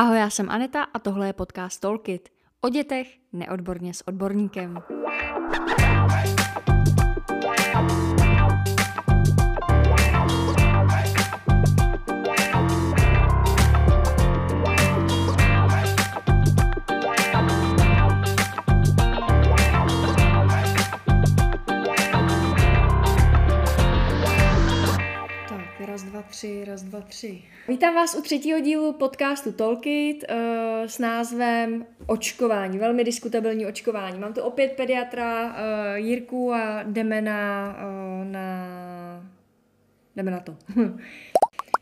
Ahoj, já jsem Aneta a tohle je podcast Tolkit. O dětech neodborně s odborníkem. Raz, dva, tři, raz, dva, tři. Vítám vás u třetího dílu podcastu Tolkit uh, s názvem Očkování, velmi diskutabilní očkování. Mám tu opět pediatra uh, Jirku a jdeme na, uh, na... jdeme na to.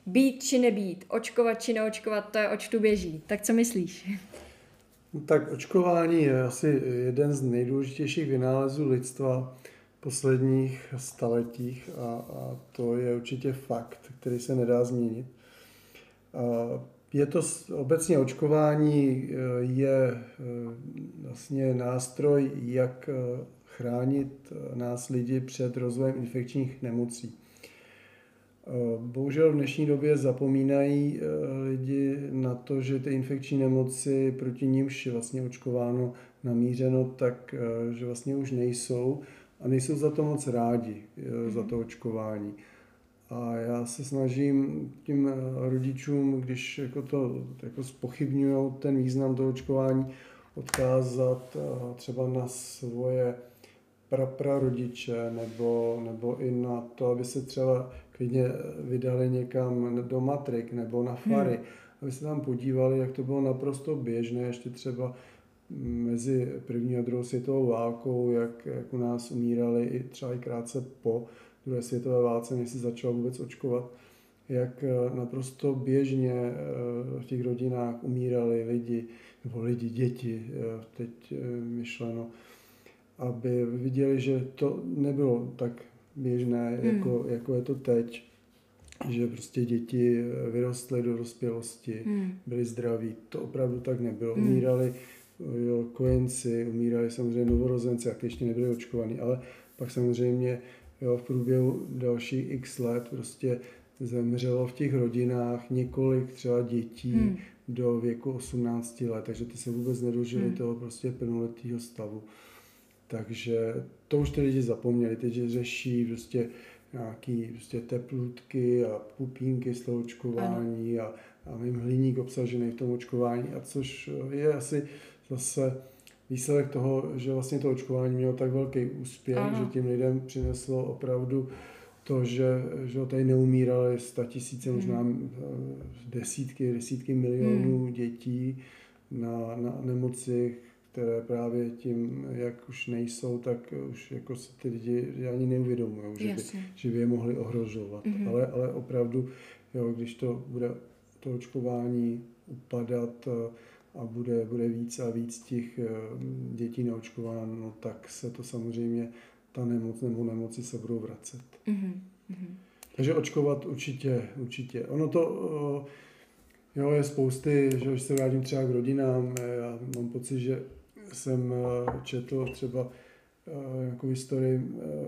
být či nebýt, očkovat či neočkovat, to je oč tu běží. Tak co myslíš? No tak očkování je asi jeden z nejdůležitějších vynálezů lidstva posledních staletích a, a to je určitě fakt, který se nedá změnit. Je to obecně očkování je vlastně nástroj, jak chránit nás lidi před rozvojem infekčních nemocí. Bohužel v dnešní době zapomínají lidi na to, že ty infekční nemoci proti nímž je vlastně očkováno namířeno, tak že vlastně už nejsou a nejsou za to moc rádi, za to očkování. A já se snažím tím rodičům, když jako to jako spochybňují ten význam toho očkování, odkázat třeba na svoje praprarodiče nebo, nebo i na to, aby se třeba klidně vydali někam do matrik nebo na fary, hmm. aby se tam podívali, jak to bylo naprosto běžné, ještě třeba mezi první a druhou světovou válkou, jak, jak u nás umírali i třeba i krátce po druhé světové válce, než se začalo vůbec očkovat, jak naprosto běžně v těch rodinách umírali lidi, nebo lidi, děti, teď myšleno, aby viděli, že to nebylo tak běžné, hmm. jako, jako je to teď, že prostě děti vyrostly do dospělosti, hmm. byly zdraví. To opravdu tak nebylo. Hmm. Umírali jo, kojenci, umírali samozřejmě novorozenci, jak ještě nebyli očkovaní, ale pak samozřejmě jo, v průběhu dalších x let prostě zemřelo v těch rodinách několik třeba dětí hmm. do věku 18 let, takže ty se vůbec nedožili hmm. toho prostě plnoletého stavu. Takže to už ty lidi zapomněli, teď řeší prostě nějaký prostě teplutky a pupínky z toho očkování a, a mým hliník obsažený v tom očkování, a což je asi zase výsledek toho, že vlastně to očkování mělo tak velký úspěch, ano. že tím lidem přineslo opravdu to, že, že tady neumírali sta tisíce, hmm. možná eh, desítky, desítky milionů hmm. dětí na, na nemoci, které právě tím, jak už nejsou, tak už jako se ty lidi ani neuvědomují, že by, že by je mohli ohrožovat. Mm-hmm. Ale, ale opravdu, jo, když to bude to očkování upadat eh, a bude, bude víc a víc těch eh, dětí neočkováno, no, tak se to samozřejmě, ta nemoc nebo nemoci se budou vracet. Mm-hmm. Takže očkovat určitě, určitě. Ono to, eh, jo, je spousty, že už se vrátím třeba k rodinám, já mám pocit, že jsem eh, četl třeba jako historii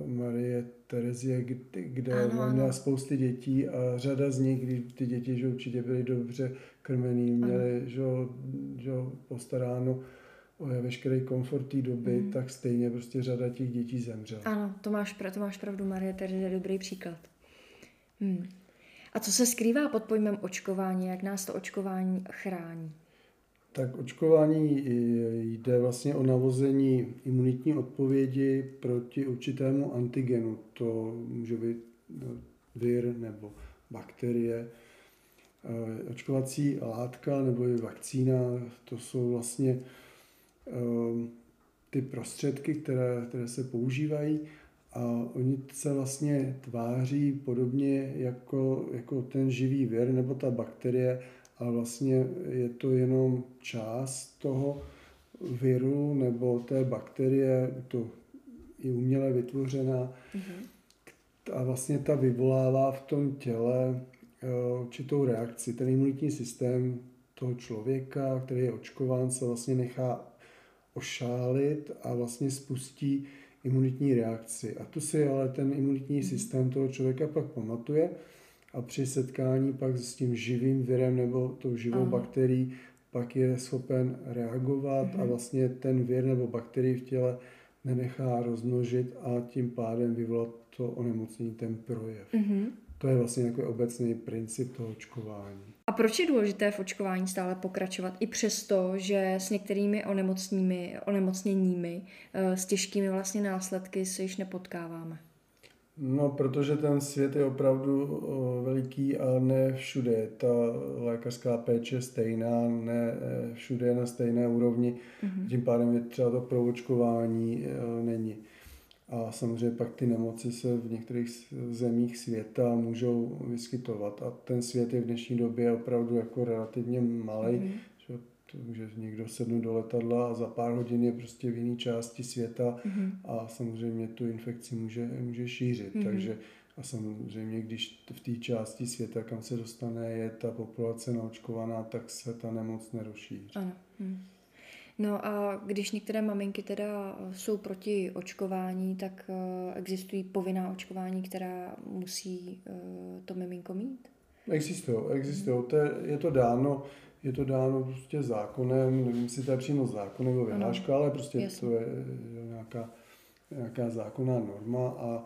Marie Terezie, kde ano, měla spousty dětí a řada z nich, když ty děti že určitě byly dobře krmený, měli že, že postaráno o veškerý komfort té doby, mm. tak stejně prostě řada těch dětí zemřela. Ano, to máš, to máš pravdu, Marie Terezie je dobrý příklad. Hmm. A co se skrývá pod pojmem očkování? Jak nás to očkování chrání? Tak očkování jde vlastně o navození imunitní odpovědi proti určitému antigenu. To může být no, vir nebo bakterie. Očkovací látka nebo i vakcína, to jsou vlastně ehm, ty prostředky, které, které se používají a oni se vlastně tváří podobně jako, jako ten živý vir nebo ta bakterie, ale vlastně je to jenom část toho viru nebo té bakterie, to je uměle vytvořená. Mm-hmm. A vlastně ta vyvolává v tom těle eh, určitou reakci. Ten imunitní systém toho člověka, který je očkován, se vlastně nechá ošálit a vlastně spustí imunitní reakci. A tu si ale ten imunitní mhm. systém toho člověka pak pamatuje a při setkání pak s tím živým virem nebo tou živou Aha. bakterií pak je schopen reagovat a vlastně ten vir nebo bakterii v těle nenechá rozmnožit a tím pádem vyvolat to onemocnění, ten projev. Mm-hmm. To je vlastně jako obecný princip toho očkování. A proč je důležité v očkování stále pokračovat i přesto, že s některými onemocněními, onemocněními eh, s těžkými vlastně následky se již nepotkáváme? No, protože ten svět je opravdu veliký a ne všude je ta lékařská péče stejná, ne e, všude je na stejné úrovni, mm-hmm. tím pádem je třeba to proočkování není. A samozřejmě pak ty nemoci se v některých zemích světa můžou vyskytovat a ten svět je v dnešní době opravdu jako relativně malý, mm-hmm může někdo sednout do letadla a za pár hodin je prostě v jiné části světa mm-hmm. a samozřejmě tu infekci může, může šířit. Mm-hmm. Takže a samozřejmě, když v té části světa, kam se dostane, je ta populace naočkovaná, tak se ta nemoc nerozšíří. Ano. Hm. No a když některé maminky teda jsou proti očkování, tak eh, existují povinná očkování, která musí eh, to miminko mít? Existují, existují. To je, je to dáno je to dáno prostě zákonem, nevím, jestli to je přímo zákon nebo vyhláška, ale prostě Jasně. to je nějaká, nějaká zákonná norma a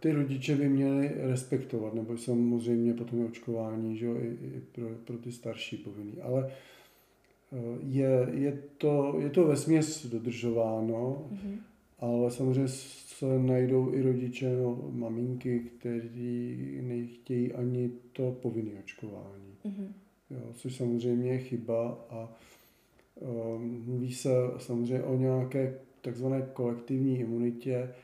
ty rodiče by měli respektovat, nebo samozřejmě potom je očkování, že jo, i, i pro, pro ty starší povinný, ale uh, je, je, to, je to vesměs dodržováno, mm-hmm. ale samozřejmě se najdou i rodiče, no, maminky, kteří nechtějí ani to povinné očkování. Mm-hmm jo, což samozřejmě je chyba a um, mluví se samozřejmě o nějaké takzvané kolektivní imunitě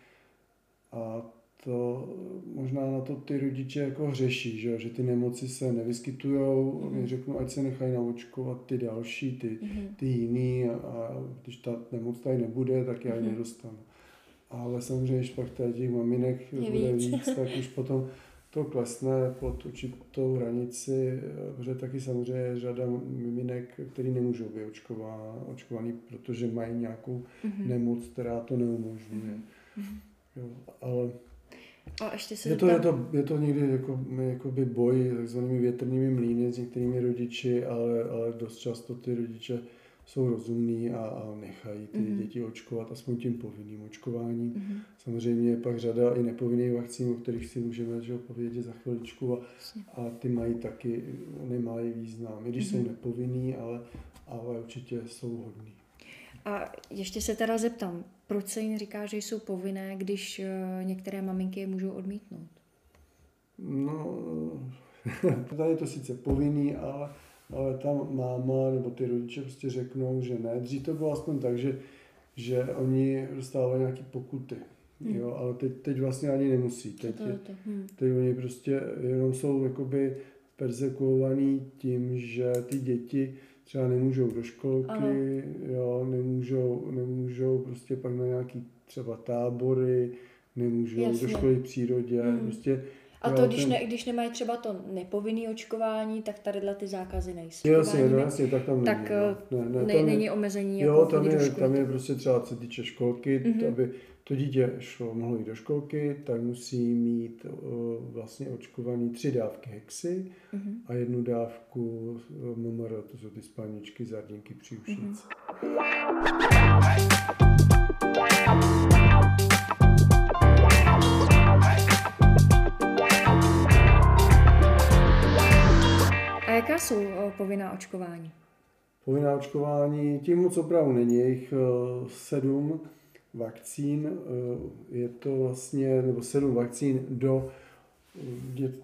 a to možná na to ty rodiče jako hřeší, že, že ty nemoci se nevyskytují, mm-hmm. řeknu, ať se nechají naočkovat ty další, ty, mm-hmm. ty jiný a, a když ta nemoc tady nebude, tak já ji mm-hmm. nedostanu. Ale samozřejmě, když pak těch maminek je bude víc. víc, tak už potom to klesne pod určitou hranici, protože taky samozřejmě je řada miminek, který nemůžou být očkovaný, protože mají nějakou mm-hmm. nemoc, která to neumožňuje. Mm-hmm. Jo, ale a ještě se je, to, je, to, je to někdy jako, jakoby boj takzvanými větrnými mlýny s některými rodiči, ale, ale dost často ty rodiče jsou rozumní a, a nechají ty mm-hmm. děti očkovat aspoň tím povinným očkováním. Mm-hmm. Samozřejmě je pak řada i nepovinných vakcín, o kterých si můžeme že, povědět za chviličku a, a ty mají taky nemalý význam. I když mm-hmm. jsou mhm. nepovinný, ale, ale určitě jsou hodný. A ještě se teda zeptám, proč se jim říká, že jsou povinné, když uh, některé maminky je můžou odmítnout? No, tady je to sice povinný, ale ale ta máma nebo ty rodiče prostě řeknou, že ne. Dřív to bylo aspoň tak, že, že oni dostávali nějaké pokuty. Hmm. Jo, ale teď, teď vlastně ani nemusí. Teď, to to. Hmm. teď oni prostě jenom jsou jakoby persekuovaný tím, že ty děti třeba nemůžou do školky, ano. jo, nemůžou, nemůžou prostě pak na nějaký třeba tábory, nemůžou Jasně. do školy v přírodě, hmm. prostě a to, když, ne, když nemají třeba to nepovinné očkování, tak tadyhle ty zákazy nejsou. Jasně, no, jasně, tak tam tak není. No. Ne, ne, ne, není omezení jo, jako tam je, tam je prostě třeba, co týče školky, mm-hmm. aby to dítě šlo, mohlo jít do školky, tak musí mít uh, vlastně očkovaný tři dávky hexy mm-hmm. a jednu dávku uh, MMR, to jsou ty spalničky, zardinky, příušnice. Mm-hmm. jaká jsou eh, povinná očkování? Povinná očkování, tím moc opravdu není, je jich eh, sedm vakcín, eh, je to vlastně, nebo sedm vakcín do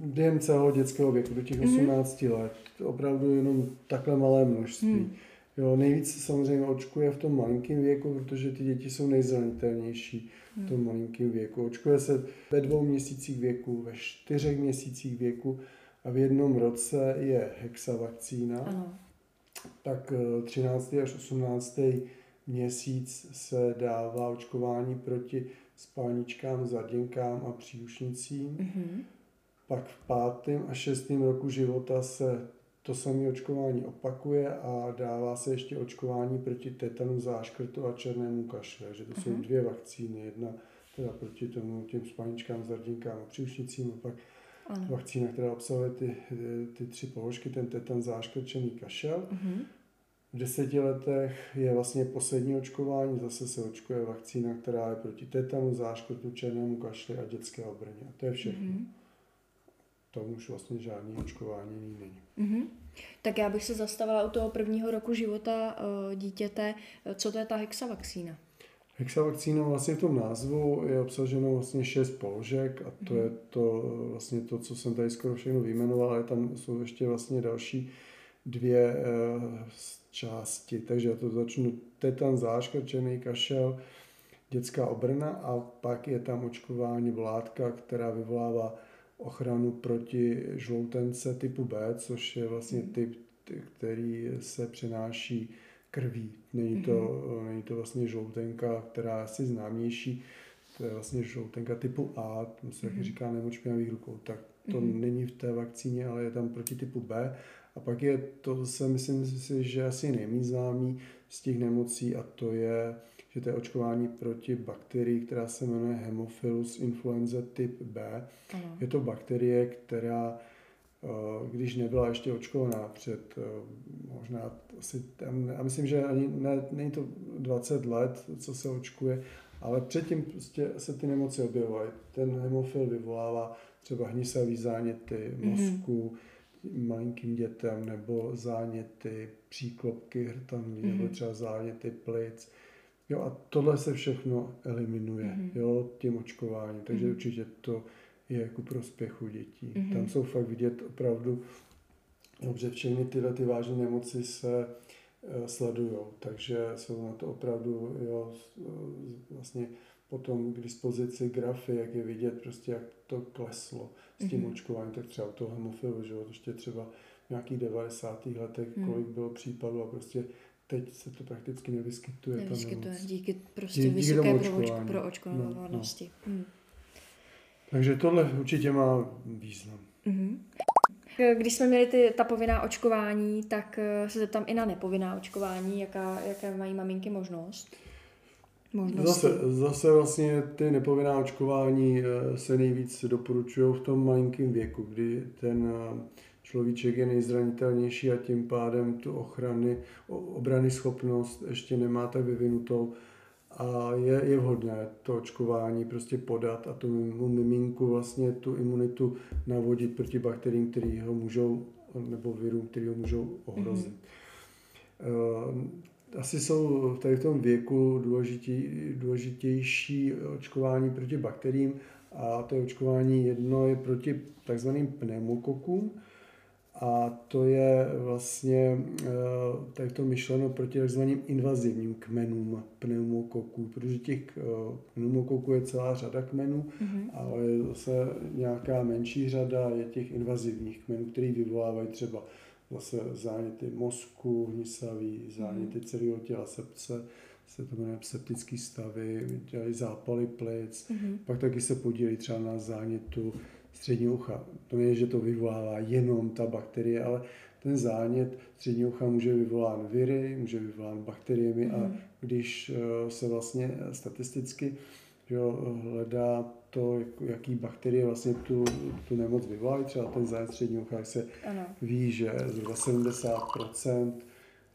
během celého dětského věku, do těch 18 mm-hmm. let. Opravdu jenom takhle malé množství. Mm. Jo, nejvíc samozřejmě očkuje v tom malinkém věku, protože ty děti jsou nejzranitelnější v tom malinkém věku. Očkuje se ve dvou měsících věku, ve čtyřech měsících věku a v jednom roce je hexavakcína, ano. tak 13. Eh, až 18. měsíc se dává očkování proti spálničkám, zarděnkám a příušnicím. Mm-hmm. Pak v pátém a šestém roku života se to samé očkování opakuje a dává se ještě očkování proti tetanu, záškrtu a černému kašle. že to jsou uh-huh. dvě vakcíny. Jedna teda proti tomu těm spalničkám, zardinkám a příušnicím a pak ano. vakcína, která obsahuje ty, ty tři položky, ten tetan, záškrčený kašel. Uh-huh. V deseti letech je vlastně poslední očkování, zase se očkuje vakcína, která je proti tetanu, záškrtu, černému kašli a dětské obrně. A to je všechno. Uh-huh. Tam už vlastně žádný očkování není. Uh-huh. Tak já bych se zastavila u toho prvního roku života uh, dítěte. Co to je ta hexavakcína? Hexavakcína vlastně v tom názvu je obsaženo vlastně šest položek a to mm. je to vlastně to, co jsem tady skoro všechno vyjmenoval, ale tam jsou ještě vlastně další dvě uh, části. Takže já to začnu tetan, záškrčený kašel, dětská obrna a pak je tam očkování látka, která vyvolává ochranu proti žloutence typu B, což je vlastně mhm. typ, který se přenáší krví. Není to, mm-hmm. není to vlastně žloutenka, která je asi známější, to je vlastně žloutenka typu A, to se mm-hmm. říká nemoc špinavých rukou, tak to mm-hmm. není v té vakcíně, ale je tam proti typu B. A pak je to, se myslím si, že asi nejméně známý z těch nemocí a to je, že to je očkování proti bakterii, která se jmenuje Hemophilus influenza typ B. Ano. Je to bakterie, která Eh, když nebyla ještě očkovaná před eh, možná asi, já myslím, že ani ne, není to 20 let, co se očkuje, ale předtím prostě se ty nemoci objevovaly. Ten hemofil vyvolává třeba hnisavý záněty mhm. mozku mm-hmm. Malinkým dětem nebo záněty příklopky hrtanlí mm-hmm. nebo třeba záněty plic. Jo, a tohle se všechno eliminuje mm-hmm. jo, tím očkováním, takže mm-hmm. určitě to je ku prospěchu dětí. Mm-hmm. Tam jsou fakt vidět opravdu, dobře, všechny tyhle ty vážné nemoci se uh, sledují, takže jsou na to opravdu jo, vlastně potom k dispozici grafy, jak je vidět, prostě jak to kleslo s tím mm-hmm. očkováním, tak třeba u toho hemofilu, že jo, ještě třeba v nějakých 90. letech, mm. kolik bylo případů a prostě teď se to prakticky nevyskytuje. Nevyskytuje, díky prostě díky vysoké pro očkovanosti. No, no. Mm. Takže tohle určitě má význam. Mm-hmm. Když jsme měli ty, ta povinná očkování, tak eh, se zeptám i na nepovinná očkování, jaká, jaké mají maminky možnost? Zase, zase vlastně ty nepovinná očkování eh, se nejvíc doporučují v tom malinkém věku, kdy ten eh, človíček je nejzranitelnější a tím pádem tu ochrany, obrany schopnost ještě nemá tak vyvinutou a je, je vhodné to očkování prostě podat a tomu miminku vlastně tu imunitu navodit proti bakteriím, které ho můžou, nebo virům, které ho můžou ohrozit. Mm-hmm. Asi jsou tady v tom věku důležitý, důležitější očkování proti bakteriím a to je očkování jedno je proti takzvaným pneumokokům, a to je vlastně eh, tady to myšleno proti takzvaným invazivním kmenům pneumokoků, protože těch eh, pneumokoků je celá řada kmenů, mm-hmm. ale je zase nějaká menší řada je těch invazivních kmenů, které vyvolávají třeba zase záněty mozku, hnisavý, záněty mm-hmm. celého těla, sepce, se to jmenuje septický stavy, dělají zápaly plic, mm-hmm. pak taky se podílí třeba na zánětu střední ucha. To je, že to vyvolává jenom ta bakterie, ale ten zánět střední ucha může vyvolán viry, může vyvolán bakteriemi mm. a když eh, se vlastně statisticky jo, hledá to, jaký bakterie vlastně tu, tu nemoc vyvolají, třeba ten zánět střední ucha, se ano. ví, že zhruba 70%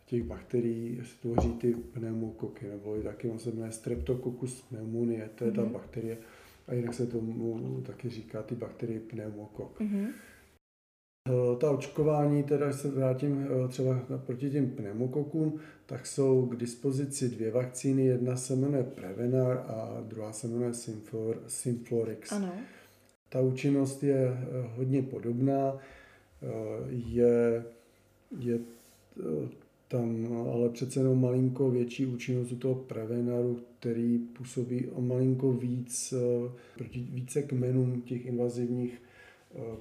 těch bakterií tvoří ty pneumokoky, nebo i taky on se jmenuje Streptococcus pneumoniae, to je mm. ta mhm. bakterie, a jinak se tomu taky říká ty bakterie pneumokok. Mm-hmm. Ta očkování, teda se vrátím eh, třeba proti těm pneumokokům, tak jsou k dispozici dvě vakcíny. Jedna se jmenuje Prevenar a druhá se jmenuje Symflor, Symflorix. Ano. Ta účinnost je eh, hodně podobná. Je, je tam ale přece jenom malinko větší účinnost u toho Prevenaru, který působí o malinko víc eh, proti více kmenům těch invazivních eh,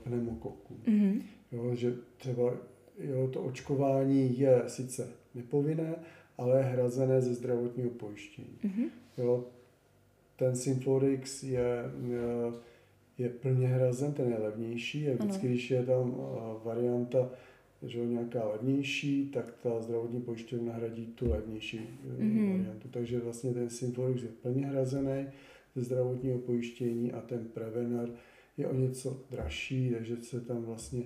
pneumokoků. Mm-hmm. Jo, že třeba jo, to očkování je sice nepovinné, ale je hrazené ze zdravotního pojištění. Mm-hmm. Jo, ten Symflorix je, je, eh, je plně hrazen, ten je levnější a vždycky, ano. když je tam varianta že nějaká levnější, tak ta zdravotní pojišťovna hradí tu levnější mm-hmm. variantu. Takže vlastně ten Symflorix je plně hrazený ze zdravotního pojištění a ten Prevenar je o něco dražší, takže se tam vlastně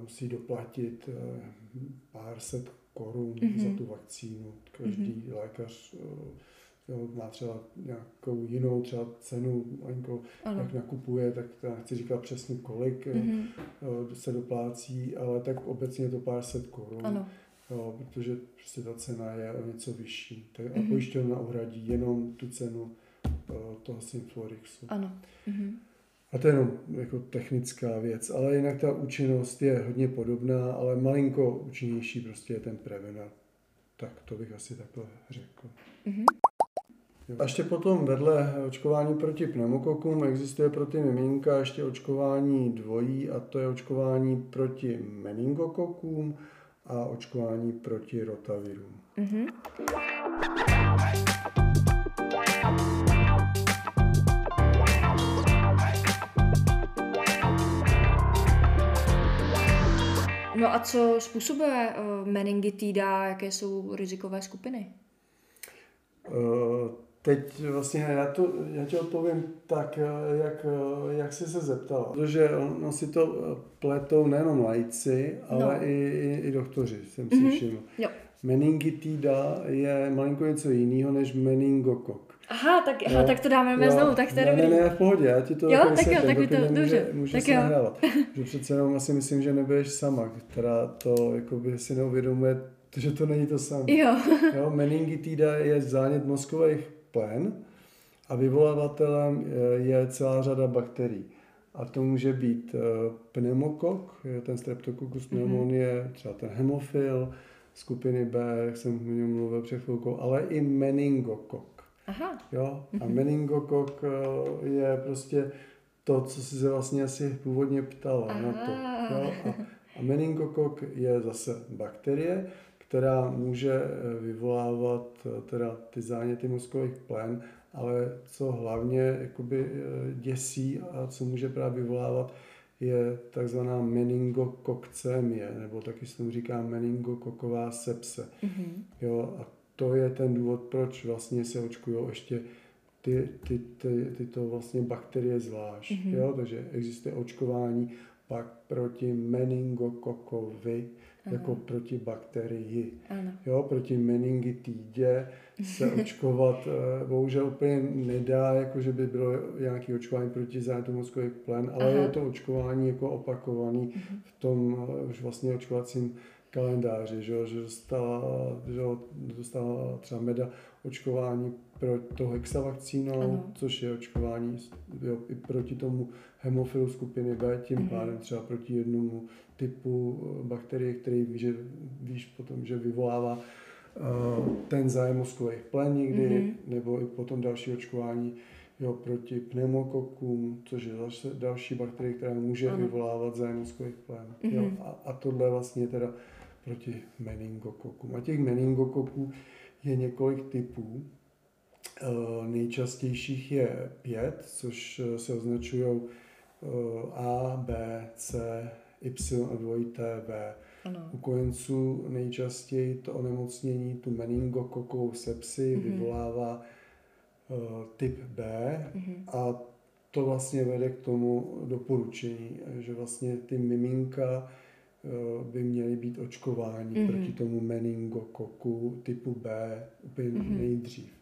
musí doplatit pár set korun mm-hmm. za tu vakcínu. Každý mm-hmm. lékař jo, má třeba nějakou jinou třeba cenu, Lenko, jak nakupuje, tak to nechci říkat přesně kolik mm-hmm. se doplácí, ale tak obecně je to pár set korun. Ano. Jo, protože prostě ta cena je o něco vyšší. Tak, mm-hmm. A mhm. pojišťovna uhradí jenom tu cenu toho Synflorixu. Ano. Mm-hmm. A to je jenom jako technická věc, ale jinak ta účinnost je hodně podobná, ale malinko účinnější prostě je ten Prevena. Tak to bych asi takhle řekl. Mm-hmm. A ještě potom vedle očkování proti pneumokokům existuje pro ty miminka ještě očkování dvojí a to je očkování proti meningokokům a očkování proti rotavirům. Mm-hmm. No a co způsobuje uh, meningitída, jaké jsou rizikové skupiny? Uh, teď vlastně já, to, já ti odpovím tak, jak, jak jsi se zeptala. Protože no si to pletou nejenom lajci, ale no. i, i, i doktoři, jsem si mm-hmm. všiml. Jo. Meningitída je malinko něco jiného než meningokok. Aha, tak, aha, tak to dáme jo, znovu, tak to je ne, dobrý. Ne, ne, v pohodě, já ti to jo, jako tak jo, tak to, může, dobře. může tak jo. nahrávat. že přece jenom asi myslím, že nebudeš sama, která to jakoby si neuvědomuje, že to není to samé. Jo. jo. Meningitída je zánět mozkových plen a vyvolávatelem je celá řada bakterií. A to může být eh, pneumokok, ten streptococcus pneumonie, mm-hmm. třeba ten hemofil, skupiny B, jak jsem o něm mluvil před chvilkou, ale i meningokok. Aha. Jo? A mm-hmm. meningokok eh, je prostě to, co jsi se vlastně asi původně ptala Aha. na to. Jo? A, a meningokok je zase bakterie, která může eh, vyvolávat eh, teda ty záněty mozkových plen, ale co hlavně jakoby děsí a co může právě vyvolávat, je takzvaná meningokokcémie, nebo taky se tomu říká meningokoková sepse. Mm-hmm. Jo, a to je ten důvod, proč vlastně se očkují ještě ty, ty, ty, tyto vlastně bakterie zvlášť. Mm-hmm. Jo? Takže existuje očkování pak proti meningokokovi, ano. jako proti bakterii. Ano. Jo, proti meningitidě se očkovat eh, bohužel úplně nedá, jako že by bylo nějaké očkování proti zánětu mozkových plen, ale Aha. je to očkování jako opakovaný uh-huh. v tom eh, už vlastně očkovacím kalendáři, že, že, dostala, že dostala třeba meda očkování pro to hexavakcínou, ano. což je očkování jo, i proti tomu hemofilu skupiny B, tím uh-huh. pádem třeba proti jednomu typu eh, bakterie, který víš, že, víš potom, že vyvolává uh, ten zájem mozkových plen někdy, mm-hmm. nebo i potom další očkování jo, proti pneumokokům, což je zase další bakterie, která může ano. vyvolávat zájem mozkových plen. Mm-hmm. Jo, a, a tohle vlastně teda proti meningokokům. A těch meningokoků je několik typů. Uh, nejčastějších je pět, což se označují uh, A, B, C, Y a dvojité V. Ano. U kojenců nejčastěji to onemocnění, tu meningokokovou sepsi, mm-hmm. vyvolává uh, typ B mm-hmm. a to vlastně vede k tomu doporučení, že vlastně ty miminka by měly být očkováni mm-hmm. proti tomu meningokoku typu B úplně mm-hmm. nejdřív.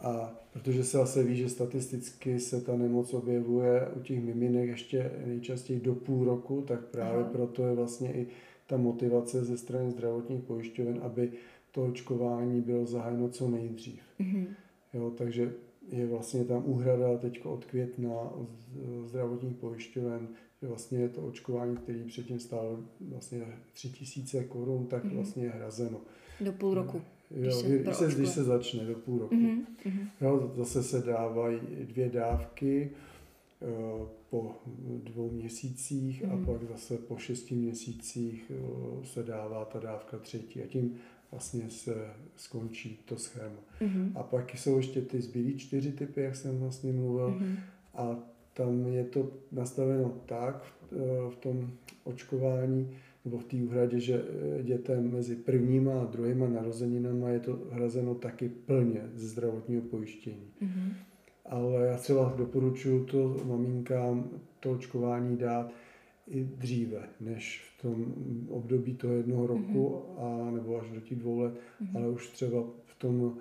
A protože se zase ví, že statisticky se ta nemoc objevuje u těch miminek ještě nejčastěji do půl roku, tak právě Aha. proto je vlastně i ta motivace ze strany zdravotních pojišťoven, aby to očkování bylo zahájeno co nejdřív. Mm-hmm. Jo, takže je vlastně tam úhrada teď od května od zdravotních pojišťoven, že vlastně je to očkování, který předtím stálo vlastně 3000 korun, tak mm-hmm. vlastně je hrazeno. Do půl roku. Jo, když, se, když, se, když se začne do půl roku. Mm-hmm. Jo, zase se dávají dvě dávky eh, po dvou měsících mm-hmm. a mhm. pak zase po šesti měsících eh, se dává ta dávka třetí a tím vlastně se skončí to schéma. Mm-hmm. A pak jsou ještě ty zbylý čtyři typy, jak jsem vlastně mluvil, mm-hmm. a tam je to nastaveno tak v, eh, v tom očkování, nebo v té úhradě, že eh, dětem mezi prvníma a druhýma narozeninama je to hrazeno taky plně ze zdravotního pojištění. Mm-hmm. Ale já třeba doporučuji to maminkám to očkování dát i dříve, než v tom období toho jednoho roku, mm-hmm. a, nebo až do těch dvou let, mm-hmm. ale už třeba v tom,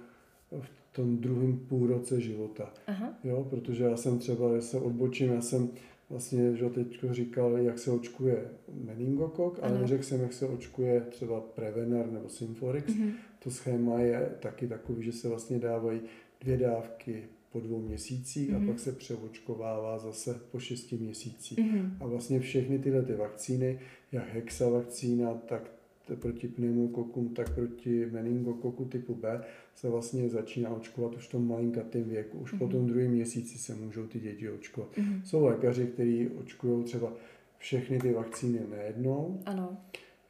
v tom druhém půlroce života. Aha. Jo, protože já jsem třeba, já se odbočím, já jsem vlastně, že teď říkal, jak se očkuje meningokok, ale neřekl jsem, jak se očkuje třeba Prevener nebo Symforix. Mm-hmm. To schéma je taky takový, že se vlastně dávají dvě dávky po dvou měsících mm-hmm. a mhm. pak se přeočkovává zase po šesti měsících. Mm-hmm. A vlastně všechny tyhle ty vakcíny, jak hexavakcína, tak proti pneumokokům, tak proti meningokoku typu B se vlastně začíná očkovat už v tom malinkatém věku. Už mm-hmm. po mhm. tom druhém měsíci se můžou ty děti očkovat. Mm-hmm. Jsou lékaři, kteří očkují třeba všechny ty vakcíny najednou. Ano.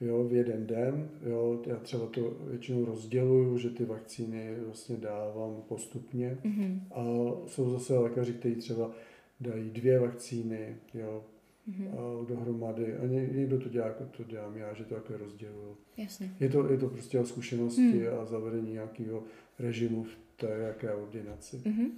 Jo, v jeden den. Jo, já třeba to většinou rozděluju, že ty vakcíny vlastně dávám postupně. Mm-hmm. A jsou zase lékaři, kteří třeba dají dvě vakcíny, jo, mm-hmm. dohromady. A někdo to dělá, jako to dělám já, že to jako rozděluju. Jasně. Je to, je to prostě o zkušenosti mm. a zavedení nějakého režimu v té jaké ordinaci. Mm-hmm.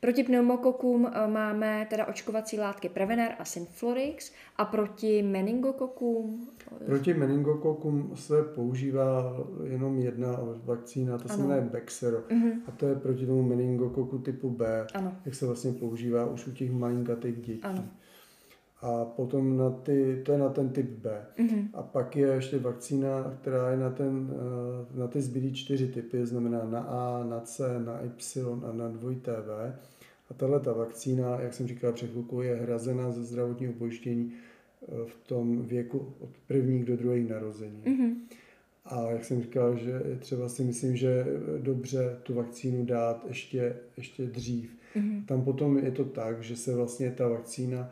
Proti pneumokokům eh, máme teda očkovací látky Prevener a Synflorix a proti meningokokům? Proti meningokokům se používá jenom jedna vakcína, to se jmenuje Bexero. Mm-hmm. A to je proti tomu meningokoku typu B, ano. jak se vlastně používá už u těch malinkatých dětí. Ano a potom na ty, to je na ten typ B. Mm-hmm. A pak je ještě vakcína, která je na, ten, eh, na ty zbylý čtyři typy, znamená na A, na C, na Y a na dvoj TV. A tahle ta vakcína, jak jsem říkal před chvilkou, je hrazena ze zdravotního pojištění eh, v tom věku od prvních do druhých narození. Mm-hmm. A jak jsem říkal, že třeba si myslím, že dobře tu vakcínu dát ještě, ještě dřív. Mm-hmm. Tam potom je to tak, že se vlastně ta vakcína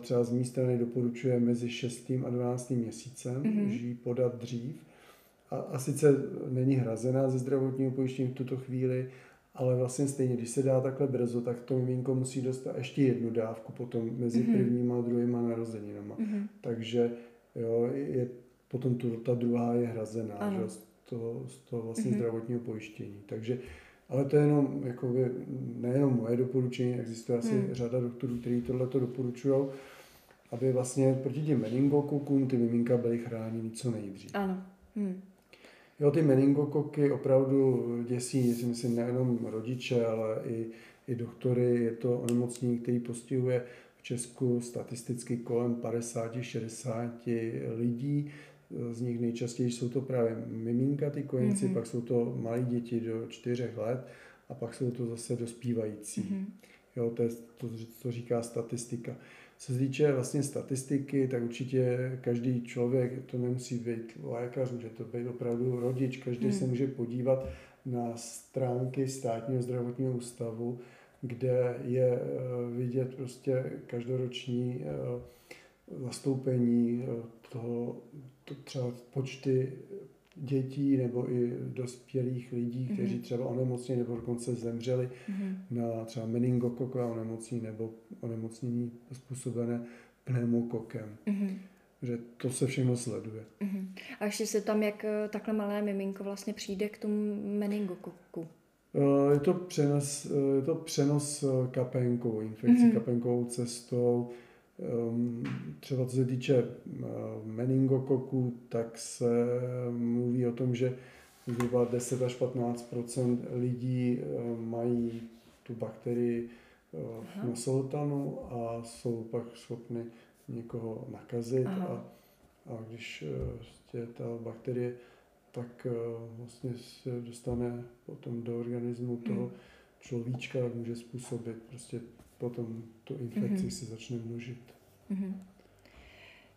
třeba z mé strany doporučuje mezi 6. a 12. měsícem, mm-hmm. už ji podat dřív. A, a sice není hrazená ze zdravotního pojištění v tuto chvíli, ale vlastně stejně, když se dá takhle brzo, tak to miminko musí dostat ještě jednu dávku potom mezi mm-hmm. prvníma a druhýma narozeninama. Mm-hmm. Takže jo, je, potom tu, ta druhá je hrazená že, z toho, z toho vlastně mm-hmm. zdravotního pojištění. Takže ale to je jenom jakoby, nejenom moje doporučení, existuje asi hmm. řada doktorů, kteří tohle to doporučují, aby vlastně proti těm meningokokům ty miminka byly chráněny co nejdřív. Ano. Hmm. Jo, ty meningokoky opravdu děsí, si myslím, nejenom rodiče, ale i, i doktory. Je to onemocnění, který postihuje v Česku statisticky kolem 50-60 lidí z nich nejčastěji jsou to právě miminka, ty kojenci, mm-hmm. pak jsou to malé děti do čtyřech let a pak jsou to zase dospívající. Mm-hmm. Jo, to, je, to, to říká statistika. Co se týče vlastně statistiky, tak určitě každý člověk, to nemusí být lékař, může to být opravdu rodič, každý mm. se může podívat na stránky státního zdravotního ústavu, kde je eh, vidět prostě každoroční eh, zastoupení eh, toho to třeba počty dětí nebo i dospělých lidí, mm-hmm. kteří třeba onemocněli nebo dokonce zemřeli mm-hmm. na třeba meningokokové onemocnění nebo onemocnění způsobené pneumokokem. Mm-hmm. Že to se všechno sleduje. Mm-hmm. A ještě se tam, jak eh, takhle malé miminko vlastně přijde k tomu meningokoku? Eh, je to přenos, eh, je to přenos kapenkou, infekcí mm-hmm. kapenkovou cestou. Ehm, třeba co se týče eh, meningokoku, tak se mluví o tom, že zhruba 10 až 15% lidí eh, mají tu bakterii v nosoltanu a jsou pak schopny někoho nakazit. A, a když je ta bakterie tak vlastně se dostane potom do organismu toho hmm. človíčka, může způsobit prostě potom tu infekci mm-hmm. se začne množit. Mm-hmm.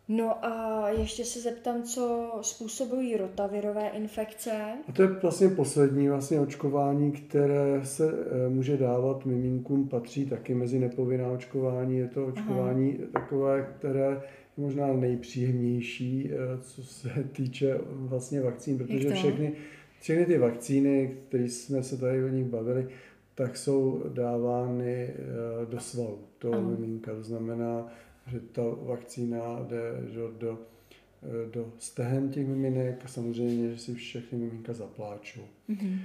No a ještě se zeptám, co způsobují rotavirové infekce? A to je vlastně poslední vlastně očkování, které se e, může dávat miminkům, patří taky mezi nepovinná očkování. Je to očkování Aha. takové, které je možná nejpříjemnější, e, co se týče vlastně vakcín, protože všechny, všechny ty vakcíny, které jsme se tady o nich bavili, tak jsou dávány eh, do svalu toho miminka. To znamená, že ta vakcína jde do, do, eh, do stehen těch miminek a samozřejmě, že si všechny miminka zapláčou. Mm-hmm.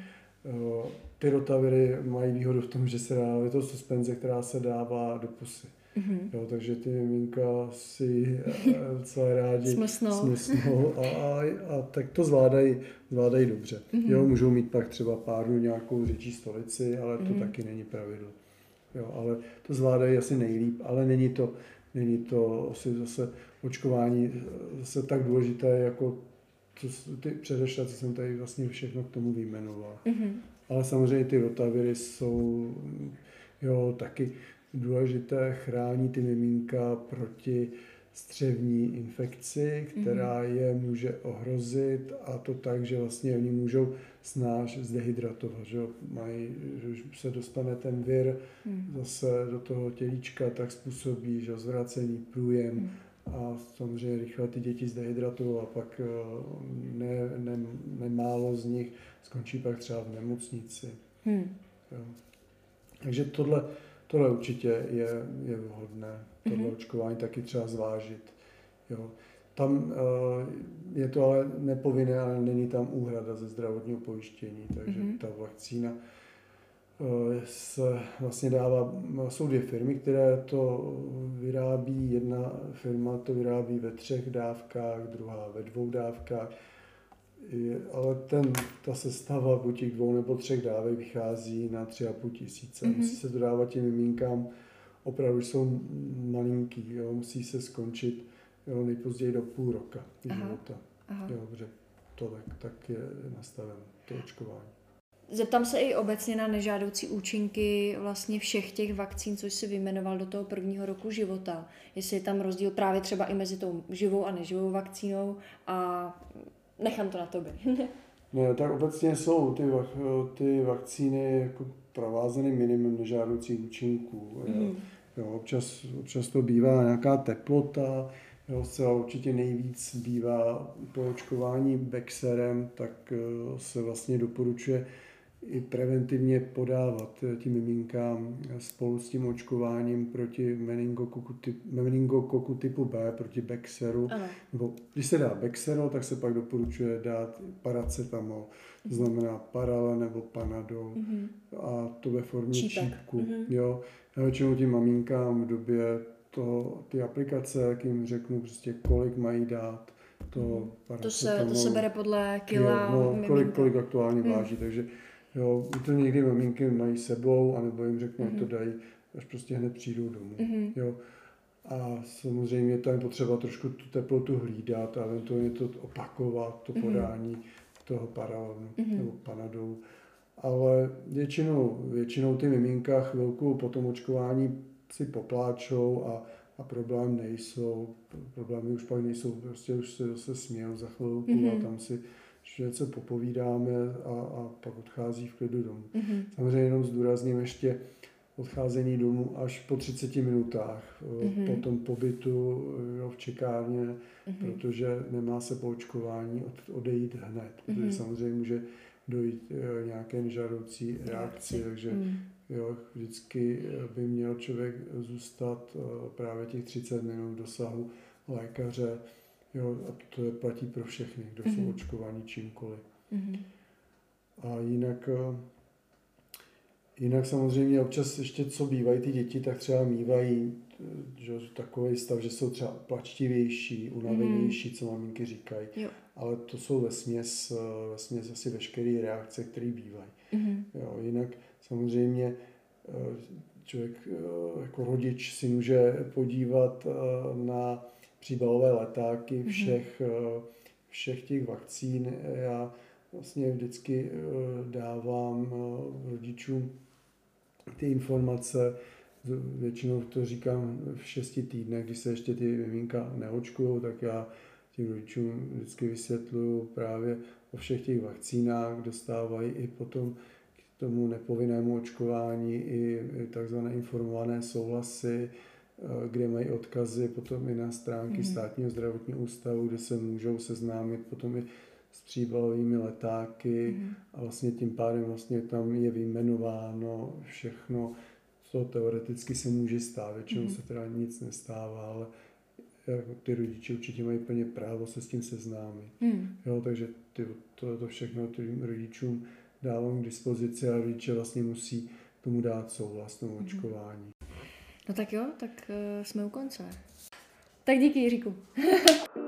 Ty rotaviry mají výhodu v tom, že se dá, je to suspenze, která se dává do pusy. Mm-hmm. Jo, takže ty miminka si eh, docela rádi smysnou, smysnou a, a, a, tak to zvládají, zvládají dobře. Mm-hmm. Jo, můžou mít pak třeba párnu nějakou řečí stolici, ale to mm-hmm. taky není pravidlo. Jo, ale to zvládají asi nejlíp, ale není to, není to asi zase očkování zase tak důležité, jako co, ty předešla, co jsem tady vlastně všechno k tomu vyjmenoval. Mm-hmm. Ale samozřejmě ty rotaviry jsou jo, taky důležité, chrání ty miminka proti střevní infekci, která mm-hmm. je může ohrozit a to tak, že vlastně oni můžou snáš zdehydratovat, že mají, že se dostane ten vir mm. zase do toho tělíčka, tak způsobí, že zvracení, průjem, mm a samozřejmě rychle ty děti zdehydratují a pak eh, ne, ne, nemálo z nich skončí pak třeba v nemocnici. Hmm. Jo. Takže tohle, tohle určitě je, je vhodné, tohle hmm. očkování taky třeba zvážit. Jo. Tam eh, je to ale nepovinné, ale není tam úhrada ze zdravotního pojištění, takže hmm. ta vakcína Eh, se vlastně dává, jsou dvě firmy, které to vyrábí. Jedna firma to vyrábí ve třech dávkách, druhá ve dvou dávkách. Ale ten, ta sestava po těch dvou nebo třech dávek vychází na tři a půl tisíce. Mm-hmm. Musí se to dávat těm miminkám, opravdu jsou malinký, jo, musí se skončit jo, nejpozději do půl roka života. Aha. Jo, dobře, to tak, tak je nastaveno, to očkování. Zeptám se i obecně na nežádoucí účinky vlastně všech těch vakcín, což si vyjmenoval do toho prvního roku života. Jestli je tam rozdíl právě třeba i mezi tou živou a neživou vakcínou a nechám to na tobě. ne, tak obecně jsou ty, ty vakcíny jako provázeny minimum nežádoucích účinků. Mm. Jo, občas, občas to bývá nějaká teplota, jo, zcela určitě nejvíc bývá po očkování Bexerem, tak eh, se vlastně doporučuje i preventivně podávat tím miminkám spolu s tím očkováním proti meningokoku, typ, meningokoku typu B, proti Bexeru. Ano. Nebo když se dá Bexero, tak se pak doporučuje dát paracetamol, to znamená parale nebo panadol mm-hmm. a to ve formě Čípek. čípku. Mm-hmm. Jo. Já většinou tím maminkám v době to, ty aplikace, jak jim řeknu prostě, kolik mají dát, to mm-hmm. to se, to se bere podle kila jo, no, kolik, kolik aktuálně mm. váží, takže Jo, to někdy maminky mají sebou, anebo jim řeknou, mm-hmm. to dají, až prostě hned přijdou domů. Mm-hmm. Jo. A samozřejmě to je potřeba trošku tu teplotu hlídat a eventuálně to opakovat, to mm-hmm. podání toho paralonu mm-hmm. nebo panadolu. Ale většinou, většinou ty miminka chvilku po tom očkování si popláčou a, a problém nejsou. Problémy už pak nejsou, prostě už se zase smějou za chvilku mm-hmm. a tam si že se popovídáme a, a pak odchází v klidu domů. Mm-hmm. Samozřejmě jenom zdůrazním ještě odcházení domů až po 30 minutách mm-hmm. po tom pobytu jo, v čekárně, mm-hmm. protože nemá se po očkování od, odejít hned, protože mm-hmm. samozřejmě může dojít jo, nějaké nežádoucí reakci, takže mm. jo, vždycky by měl člověk zůstat právě těch 30 minut dosahu lékaře, Jo, a to je, platí pro všechny, kdo mm-hmm. jsou mhm. očkováni čímkoliv. Mm-hmm. A jinak, eh, jinak samozřejmě občas ještě co bývají ty děti, tak třeba mývají eh, že, takový stav, že jsou třeba plačtivější, unavenější, mm. co maminky říkají. Jo. Ale to jsou ve směs, eh, ve směs asi veškeré reakce, které bývají. Mm. Jo, jinak samozřejmě člověk jako rodič si může podívat na příbalové letáky mhm. všech, mm-hmm. všech těch vakcín. Já vlastně vždycky eh, dávám eh, rodičům ty informace, většinou to říkám v šesti týdnech, když se ještě ty miminka neočkují, tak já těm rodičům vždycky vysvětluju právě o všech těch vakcínách, dostávají i potom k tomu nepovinnému očkování i takzvané informované souhlasy, Eh, kde mají odkazy potom i na stránky mm-hmm. státního zdravotního ústavu, kde se můžou seznámit potom i s příbalovými letáky mm-hmm. a vlastně tím pádem vlastně tam je vyjmenováno všechno, co teoreticky se může stát. Většinou mm-hmm. se teda nic nestává, ale jako ty rodiče určitě mají plně právo se s tím seznámit. Mm. Jo, takže ty, to, to všechno tím rodičům dávám k dispozici a rodiče vlastně musí tomu dát souhlas tomu mm-hmm. očkování. No tak jo, tak uh, jsme u konce. Tak díky, Jiříku.